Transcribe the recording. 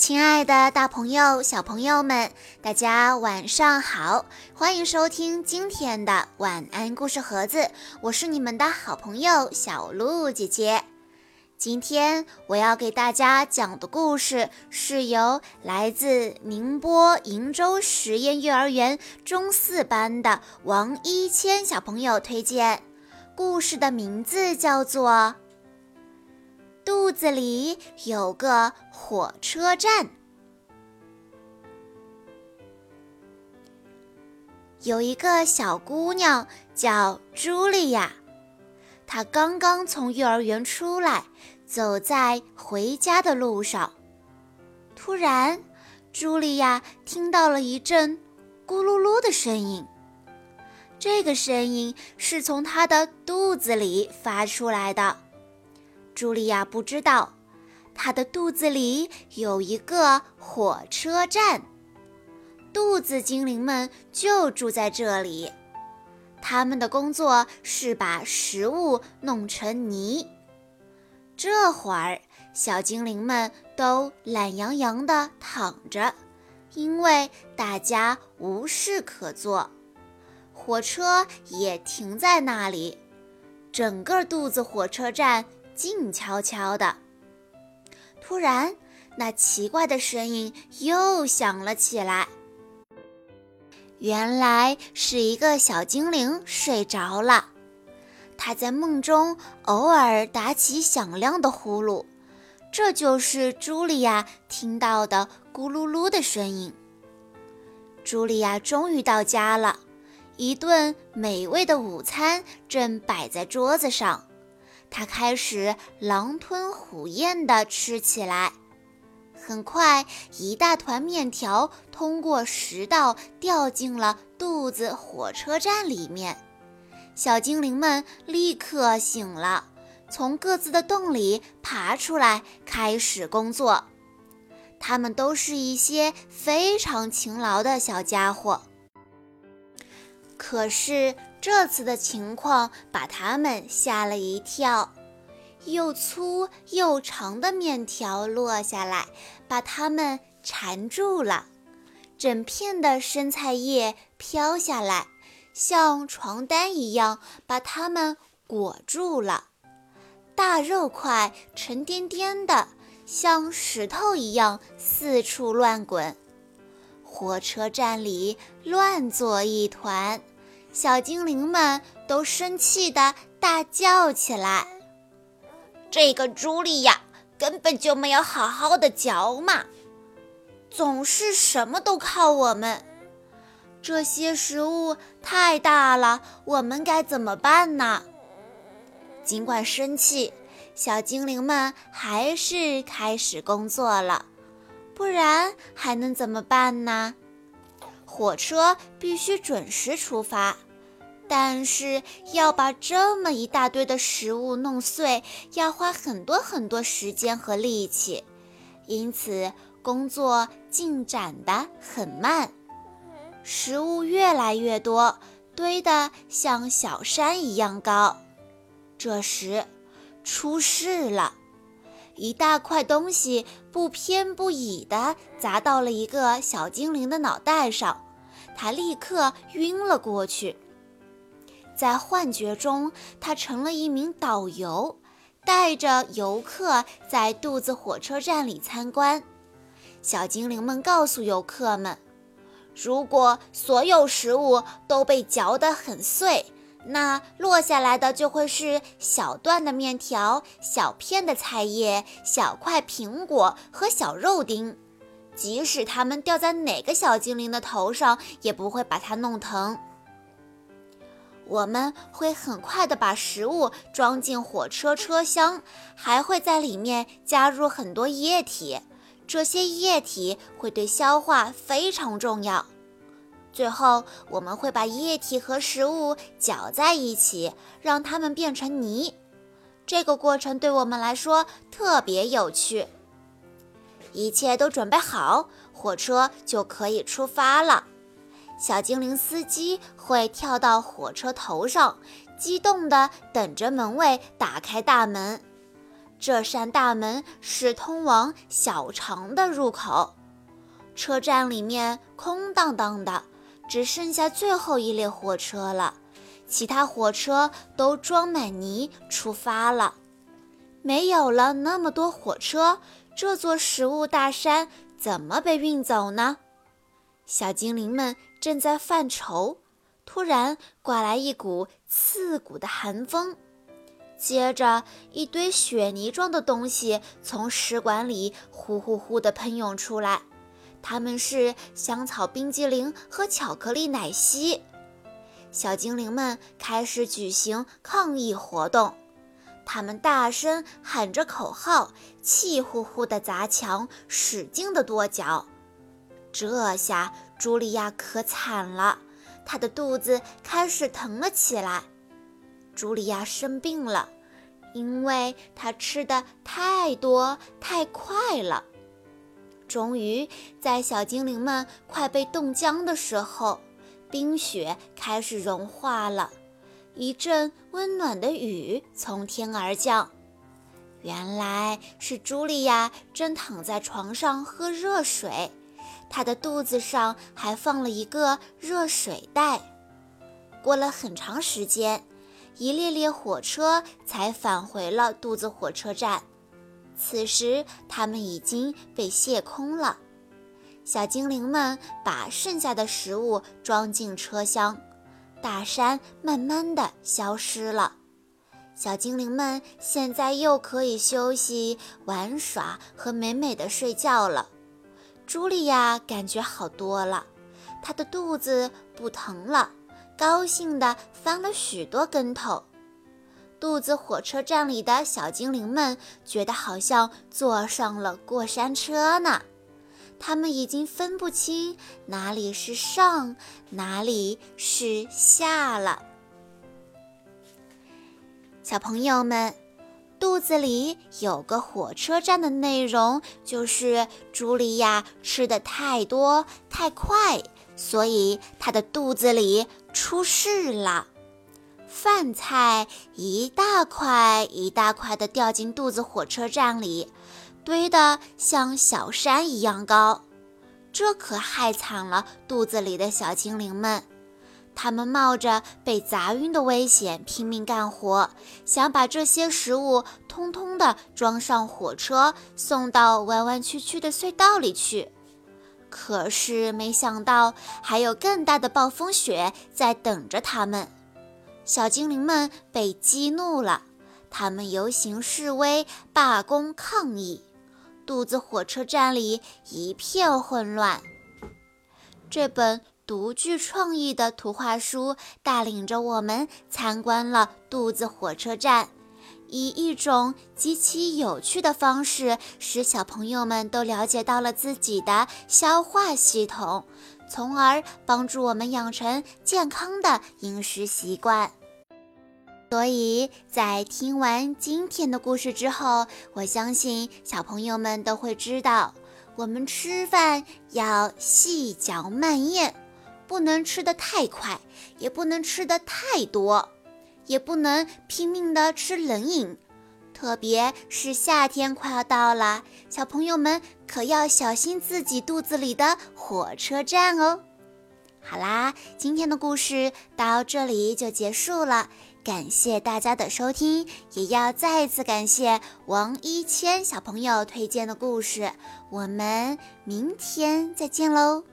亲爱的，大朋友、小朋友们，大家晚上好！欢迎收听今天的晚安故事盒子，我是你们的好朋友小鹿姐姐。今天我要给大家讲的故事是由来自宁波鄞州实验幼儿园中四班的王一谦小朋友推荐。故事的名字叫做。肚子里有个火车站，有一个小姑娘叫茱莉亚，她刚刚从幼儿园出来，走在回家的路上。突然，茱莉亚听到了一阵咕噜噜的声音，这个声音是从她的肚子里发出来的。茱莉亚不知道，她的肚子里有一个火车站，肚子精灵们就住在这里。他们的工作是把食物弄成泥。这会儿，小精灵们都懒洋洋地躺着，因为大家无事可做。火车也停在那里，整个肚子火车站。静悄悄的，突然，那奇怪的声音又响了起来。原来是一个小精灵睡着了，他在梦中偶尔打起响亮的呼噜，这就是茱莉亚听到的咕噜噜的声音。茱莉亚终于到家了，一顿美味的午餐正摆在桌子上。他开始狼吞虎咽地吃起来，很快，一大团面条通过食道掉进了肚子火车站里面。小精灵们立刻醒了，从各自的洞里爬出来，开始工作。他们都是一些非常勤劳的小家伙。可是。这次的情况把他们吓了一跳，又粗又长的面条落下来，把他们缠住了；整片的生菜叶飘下来，像床单一样把他们裹住了；大肉块沉甸甸的，像石头一样四处乱滚，火车站里乱作一团。小精灵们都生气地大叫起来：“这个茱莉亚根本就没有好好的嚼嘛，总是什么都靠我们。这些食物太大了，我们该怎么办呢？”尽管生气，小精灵们还是开始工作了，不然还能怎么办呢？火车必须准时出发，但是要把这么一大堆的食物弄碎，要花很多很多时间和力气，因此工作进展得很慢。食物越来越多，堆得像小山一样高。这时，出事了。一大块东西不偏不倚地砸到了一个小精灵的脑袋上，他立刻晕了过去。在幻觉中，他成了一名导游，带着游客在肚子火车站里参观。小精灵们告诉游客们，如果所有食物都被嚼得很碎。那落下来的就会是小段的面条、小片的菜叶、小块苹果和小肉丁，即使它们掉在哪个小精灵的头上，也不会把它弄疼。我们会很快地把食物装进火车车厢，还会在里面加入很多液体，这些液体会对消化非常重要。最后，我们会把液体和食物搅在一起，让它们变成泥。这个过程对我们来说特别有趣。一切都准备好，火车就可以出发了。小精灵司机会跳到火车头上，激动地等着门卫打开大门。这扇大门是通往小肠的入口。车站里面空荡荡的，只剩下最后一列火车了。其他火车都装满泥出发了。没有了那么多火车，这座食物大山怎么被运走呢？小精灵们正在犯愁。突然刮来一股刺骨的寒风，接着一堆雪泥状的东西从食管里呼呼呼地喷涌出来，它们是香草冰激凌和巧克力奶昔。小精灵们开始举行抗议活动，他们大声喊着口号，气呼呼地砸墙，使劲地跺脚。这下茱莉亚可惨了。她的肚子开始疼了起来，茱莉亚生病了，因为她吃的太多太快了。终于，在小精灵们快被冻僵的时候，冰雪开始融化了，一阵温暖的雨从天而降。原来是茱莉亚正躺在床上喝热水。她的肚子上还放了一个热水袋。过了很长时间，一列列火车才返回了肚子火车站。此时，它们已经被卸空了。小精灵们把剩下的食物装进车厢，大山慢慢的消失了。小精灵们现在又可以休息、玩耍和美美的睡觉了。茱莉亚感觉好多了，她的肚子不疼了，高兴地翻了许多跟头。肚子火车站里的小精灵们觉得好像坐上了过山车呢，他们已经分不清哪里是上，哪里是下了。小朋友们。肚子里有个火车站的内容，就是茱莉亚吃的太多太快，所以她的肚子里出事了。饭菜一大块一大块的掉进肚子火车站里，堆得像小山一样高，这可害惨了肚子里的小精灵们。他们冒着被砸晕的危险拼命干活，想把这些食物通通的装上火车，送到弯弯曲曲的隧道里去。可是没想到，还有更大的暴风雪在等着他们。小精灵们被激怒了，他们游行示威、罢工抗议，肚子火车站里一片混乱。这本。独具创意的图画书带领着我们参观了肚子火车站，以一种极其有趣的方式，使小朋友们都了解到了自己的消化系统，从而帮助我们养成健康的饮食习惯。所以在听完今天的故事之后，我相信小朋友们都会知道，我们吃饭要细嚼慢咽。不能吃得太快，也不能吃得太多，也不能拼命的吃冷饮，特别是夏天快要到了，小朋友们可要小心自己肚子里的火车站哦。好啦，今天的故事到这里就结束了，感谢大家的收听，也要再次感谢王一谦小朋友推荐的故事，我们明天再见喽。